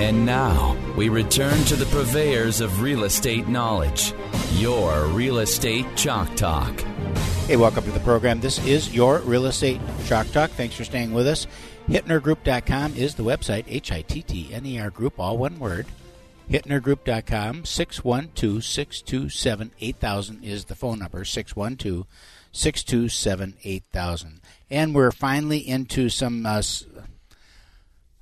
And now we return to the purveyors of real estate knowledge, your Real Estate Chalk Talk. Hey, welcome to the program. This is your Real Estate Chalk Talk. Thanks for staying with us. HittnerGroup.com is the website, H I T T N E R Group, all one word. HittnerGroup.com, 612 627 8000 is the phone number, 612 627 8000. And we're finally into some uh,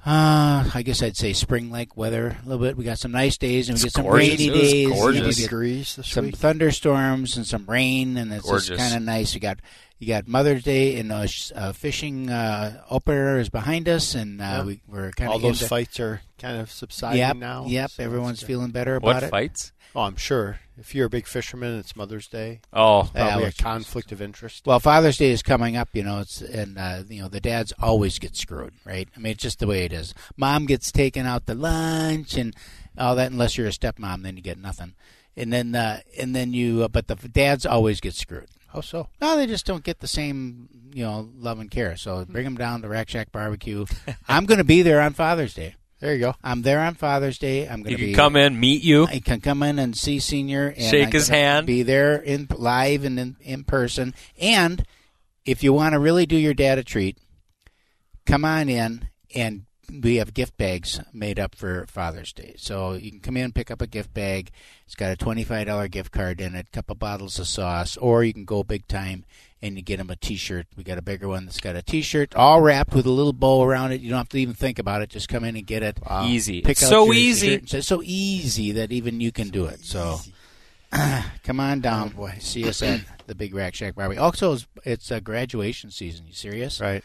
uh, I guess I'd say spring-like weather a little bit. We got some nice days and we It's get some gorgeous. rainy It days. gorgeous. Degrees this some week. thunderstorms and some rain, and it's just kind of nice. You got you got Mother's Day and a sh- uh, fishing uh, opener is behind us, and uh, Yep. we, we're kind of All those into, fights are kind of subsiding Yep, now. yep. so everyone's feeling better about What it. fights? Oh, I'm sure. If you're a big fisherman, it's Mother's Day. Oh, Yeah, Probably a conflict of interest. Well, Father's Day is coming up, you know, it's and uh, you know the dads always get screwed, right? I mean, it's just the way it is. Mom gets taken out to lunch and all that, unless you're a stepmom, then you get nothing. And then uh, and then you, uh, but the dads always get screwed. How so? No, they just don't get the same, you know, love and care. So bring them down to Rack Shack Barbecue. I'm going to be there on Father's Day. There you go. I'm there on Father's Day. I'm going to be come in, meet you. I can come in and see Senior and Shake I'm his hand. Be there in live and in, in person. And if you want to really do your dad a treat, come on in and we have gift bags made up for Father's Day. So you can come in, pick up a gift bag. It's got a twenty-five dollar gift card in it, a couple bottles of sauce, or you can go big time and you get them a T-shirt. We got a bigger one that's got a T-shirt, all wrapped with a little bow around it. You don't have to even think about it. Just come in and get it. Easy. Pick It's so easy. It's so easy that even you can do it. So come on down, um, boy. See us at the Big Rack Shack Barbecue. Also, it's, it's a graduation season. You serious? Right.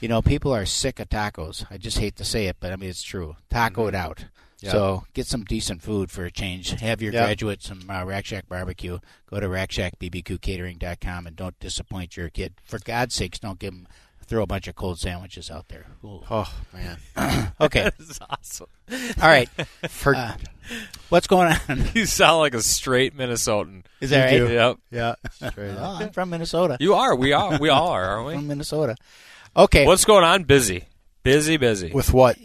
You know, people are sick of tacos. I just hate to say it, but I mean it's true. Taco it out. Yeah. So get some decent food for a change. Have your Yeah. graduates some uh, Rack Shack Barbecue. Go to RackShackBBQCatering.com and don't disappoint your kid. For God's sakes, don't give them throw a bunch of cold sandwiches out there. Ooh. Oh man. Okay, That's awesome. all right. For, Uh, what's going on? You sound like a straight Minnesotan. Is that You right? do. Yep. yeah. Straight Oh. I'm from Minnesota. You are. We are. We all are, aren't we? From Minnesota. Okay. What's going on? Busy. Busy, busy. With what?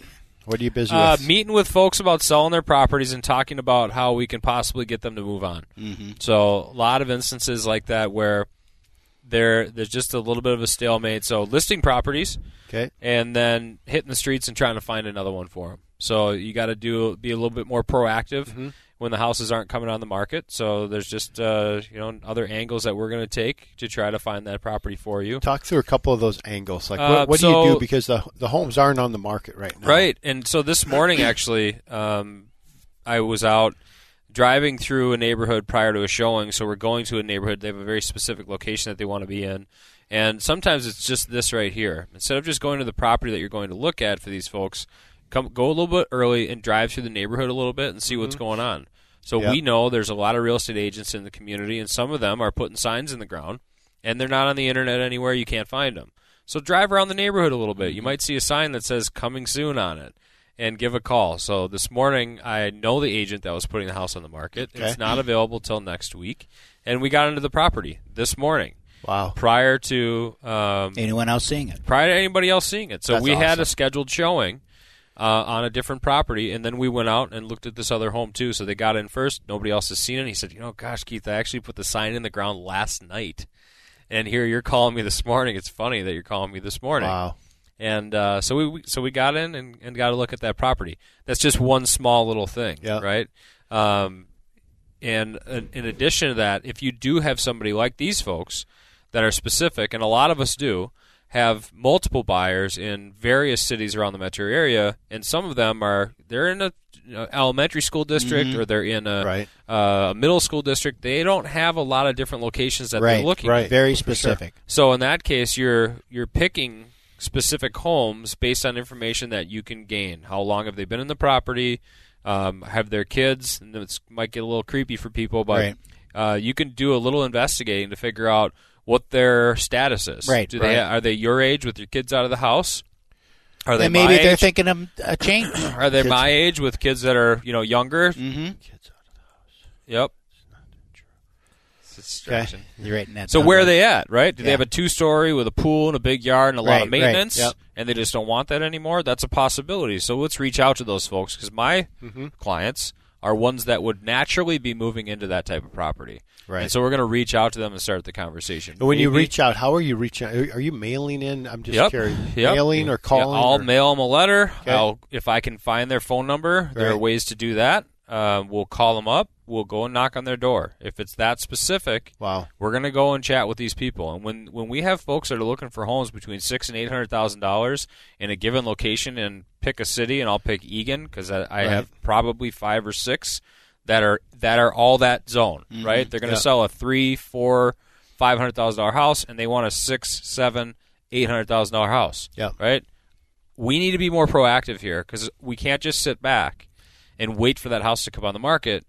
What are you busy Uh, with? meeting with folks about selling their properties and talking about how we can possibly get them to move on. Mm-hmm. So a lot of instances like that where there there's just a little bit of a stalemate. So listing properties Okay. and then hitting the streets and trying to find another one for them. So you got to do be a little bit more proactive Mm-hmm. when the houses aren't coming on the market. So there's just uh, you know other angles that we're going to take to try to find that property for you. Talk through a couple of those angles. Like, Uh, what, what do you do? Because the the homes aren't on the market right now. Right. And so this morning, actually, um, I was out driving through a neighborhood prior to a showing. So we're going to a neighborhood. They have a very specific location that they want to be in. And sometimes it's just this right here. Instead of just going to the property that you're going to look at for these folks, come go a little bit early and drive through the neighborhood a little bit and see what's going on. So Yep. we know there's a lot of real estate agents in the community, and some of them are putting signs in the ground, and they're not on the internet anywhere. You can't find them. So drive around the neighborhood a little bit. You might see a sign that says "Coming soon" on it, and give a call. So this morning, I know the agent that was putting the house on the market. Okay. It's not available till next week, and we got into the property this morning Wow. prior to um, Anyone else seeing it? prior to anybody else seeing it. So That's we had a scheduled showing uh, on a different property, and then we went out and looked at this other home too. So they got in first. Nobody else has seen it. He said, "You know, gosh, Keith, I actually put the sign in the ground last night, and here you're calling me this morning. It's funny that you're calling me this morning." Wow. And uh, so we we- so we got in and, and got a look at that property. That's just one small little thing, Yeah. right? Um, and in, in addition to that, if you do have somebody like these folks that are specific, and a lot of us do, have multiple buyers in various cities around the metro area, and some of them are they're in a you know, elementary school district or they're in a, Right. uh, middle school district. They don't have a lot of different locations that right. they're looking. right. Very For sure. specific. So in that case, you're you're picking specific homes based on information that you can gain. How long have they been in the property? Um, have their kids? And it might get a little creepy for people, but uh, you can do a little investigating to figure out what their status is. Right, Do they right. are they your age with your kids out of the house? Are they and maybe my they're age? thinking of a change. Are they my age with kids that are you know younger? mm-hmm. Kids out of the house. Yep. It's a Okay. You're writing that. So down where are they at, right? Do they have a two-story with a pool and a big yard and a lot Right, of right. maintenance, Yep. and they just don't want that anymore? That's a possibility. So let's reach out to those folks because my Mm-hmm. clients are ones that would naturally be moving into that type of property. Right. And so we're going to reach out to them and start the conversation. And when you reach out, how are you reaching? out? Are are you mailing in? I'm just Yep. curious. Yep. Mailing or calling? Yeah, I'll or- mail them a letter. Okay. I'll, if I can find their phone number, there are ways to do that. Uh, we'll call them up. We'll go and knock on their door. If it's that specific, Wow. we're going to go and chat with these people. And when when we have folks that are looking for homes between six and eight hundred thousand dollars in a given location, and pick a city, and I'll pick Eagan because I, I Right. have probably five or six that are that are all that zone. Mm-hmm. Right? They're going to Yeah. sell a three, four, five hundred thousand dollar house, and they want a six, seven, eight hundred thousand dollar house. Yeah. Right? We need to be more proactive here because we can't just sit back and wait for that house to come on the market.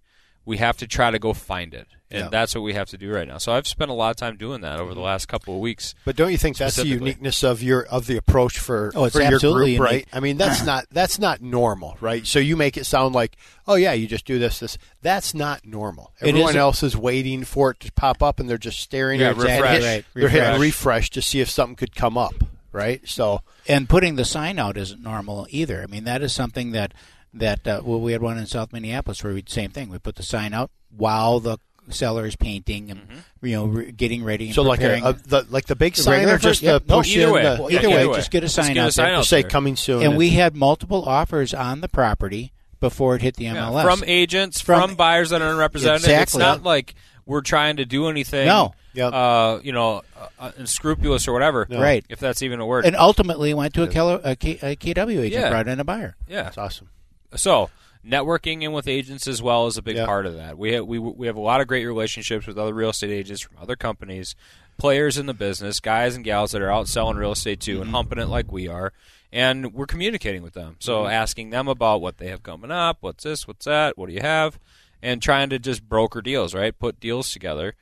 We have to try to go find it. And Yeah. that's what we have to do right now. So I've spent a lot of time doing that over the mm-hmm. last couple of weeks. But don't you think that's the uniqueness of your of the approach for, Oh, it's for your absolutely group, right? I mean, that's not that's not normal, right? So you make it sound like, oh yeah, you just do this, this. That's not normal. Everyone isn't. else is waiting for it to pop up, and they're just staring Yeah, at it. refresh. Right, They're hitting refresh. refresh to see if something could come up, right? So and putting the sign out isn't normal either. I mean, that is something that that uh, well, we had one in South Minneapolis where we did the same thing. We put the sign out while the seller is painting and you know re- getting ready. And so like a, preparing. a the, like the big sign or just yeah, the no, either in way. the, Well, either either way, way. just get a sign get a out sign there. out to say coming soon. And we had multiple offers on the property before it hit the Yeah, MLS. from agents, from, From- buyers that are unrepresented. It's not like we're trying to do anything. No. Yep. Uh, you know, uh, unscrupulous or whatever. No. Right. If that's even a word. and ultimately went to a, Keller, a, K, a KW agent, Yeah. brought in a buyer. yeah. that's awesome. So networking in with agents as well is a big Yeah. part of that. We have, we we have a lot of great relationships with other real estate agents from other companies, players in the business, guys and gals that are out selling real estate too Mm-hmm. and humping it like we are, and we're communicating with them. So Mm-hmm. asking them about what they have coming up, what's this, what's that, what do you have, and trying to just broker deals, right? Put deals together,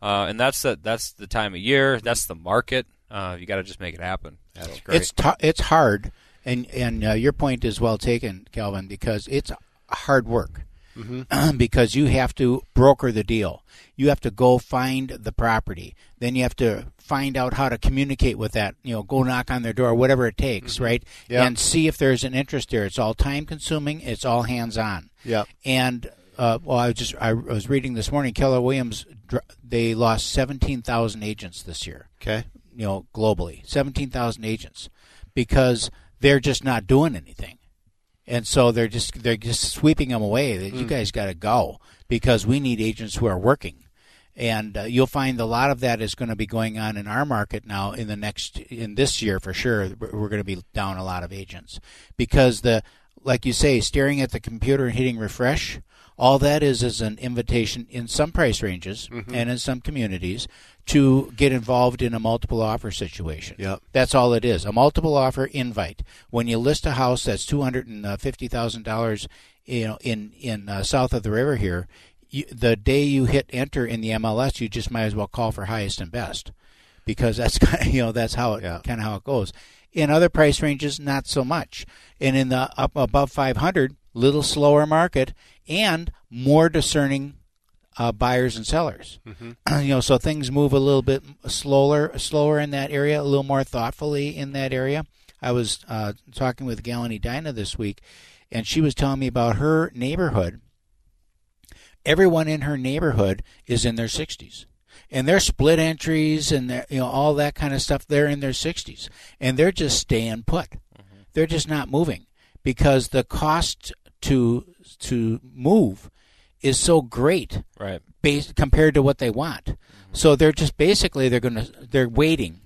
uh, and that's the that's the time of year, that's the market. Uh, you got to just make it happen. That's great. It's t- it's hard, and and uh, your point is well taken, Calvin, because it's hard work. because you have to broker the deal. You have to go find the property. Then you have to find out how to communicate with that. You know, go knock on their door, whatever it takes, right? Yeah. And see if there's an interest there. It's all time consuming. It's all hands on. Yeah. And uh, well, I was just I was reading this morning. Keller Williams they lost seventeen thousand agents this year okay. you know, globally, 17,000 agents because they're just not doing anything. And so they're just they're just sweeping them away. That You guys got to go because we need agents who are working. And uh, you'll find a lot of that is going to be going on in our market now in the next in this year for sure. We're we're going to be down a lot of agents because the like you say, staring at the computer and hitting refresh, all that is is an invitation in some price ranges and in some communities to get involved in a multiple offer situation. Yep. That's all it is. A multiple offer invite. When you list a house that's two hundred and fifty thousand dollars, you know, in in uh, south of the river here, you, the day you hit enter in the MLS, you just might as well call for highest and best, because that's kind of, you know that's how it Yeah. kind of how it goes. In other price ranges, not so much. And in the up above five hundred, little slower market and more discerning uh, buyers and sellers. you know, so things move a little bit slower, slower in that area, a little more thoughtfully in that area. I was uh, talking with Galani Dinah this week, and she was telling me about her neighborhood. Everyone in her neighborhood is in their 60s. And they're split entries and they're, you know all that kind of stuff. They're in their 60s, and they're just staying put. They're just not moving because the cost to to move is so great Right. based compared to what they want. So they're just basically they're going to they're waiting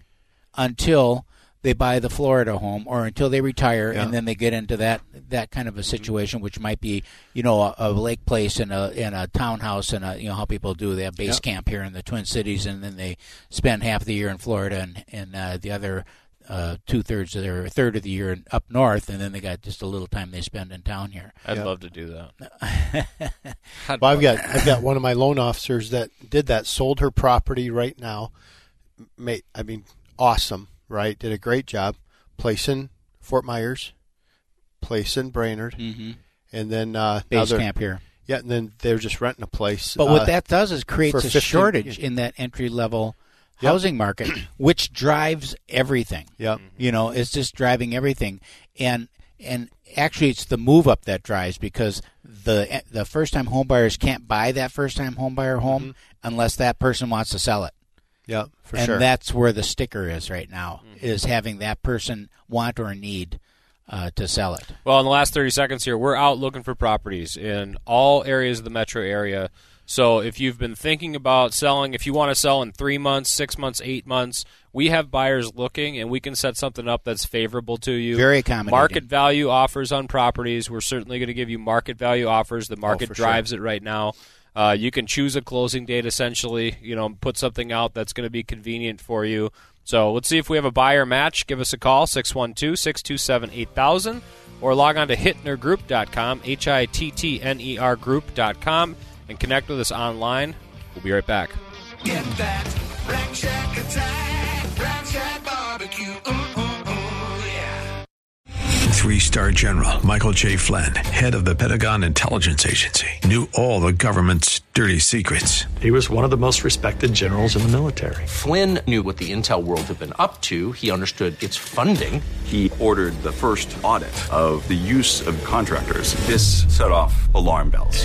until they buy the Florida home or until they retire Yeah. and then they get into that that kind of a situation which might be you know a, a lake place and a in a townhouse and a you know how people do they have base Yeah. camp here in the Twin Cities and then they spend half the year in Florida and and uh, the other uh, two thirds of their third of the year up north, and then they got just a little time they spend in town here. I'd Yeah. love to do that. I'd Well, I've got I've got one of my loan officers that did that. Sold her property right now. Made I mean, awesome, right? Did a great job. Place in Fort Myers, place in Brainerd, Mm-hmm. and then uh, Base they're- camp here. Yeah, and then they're just renting a place. But uh, what that does is creates a 15 shortage in that entry level Yep. housing market, which drives everything. Yep. You know, it's just driving everything, and and actually, it's the move up that drives because the the first time home buyers can't buy that first time home buyer home unless that person wants to sell it. Yeah, for and sure. that's where the sticker is right now is having that person want or need uh, to sell it. Well, in the last 30 seconds here, we're out looking for properties in all areas of the metro area. So if you've been thinking about selling, if you want to sell in three months, six months, eight months, we have buyers looking and we can set something up that's favorable to you. Very accommodating. Market value offers on properties. We're certainly going to give you market value offers. The market for sure. drives it right now. Uh, you can choose a closing date essentially, you know, put something out that's going to be convenient for you. So let's see if we have a buyer match. Give us a call, 612 627 8000, or log on to hittnergroup.com, H I T T N E R group.com, and connect with us online. We'll be right back. Get that Rack Shack attack, Rack Shack barbecue. Ooh, ooh, ooh, yeah. Three star general Michael J. Flynn, head of the Pentagon Intelligence Agency, knew all the government's dirty secrets. He was one of the most respected generals in the military. Flynn knew what the intel world had been up to. He understood its funding. He ordered the first audit of the use of contractors. This set off alarm bells.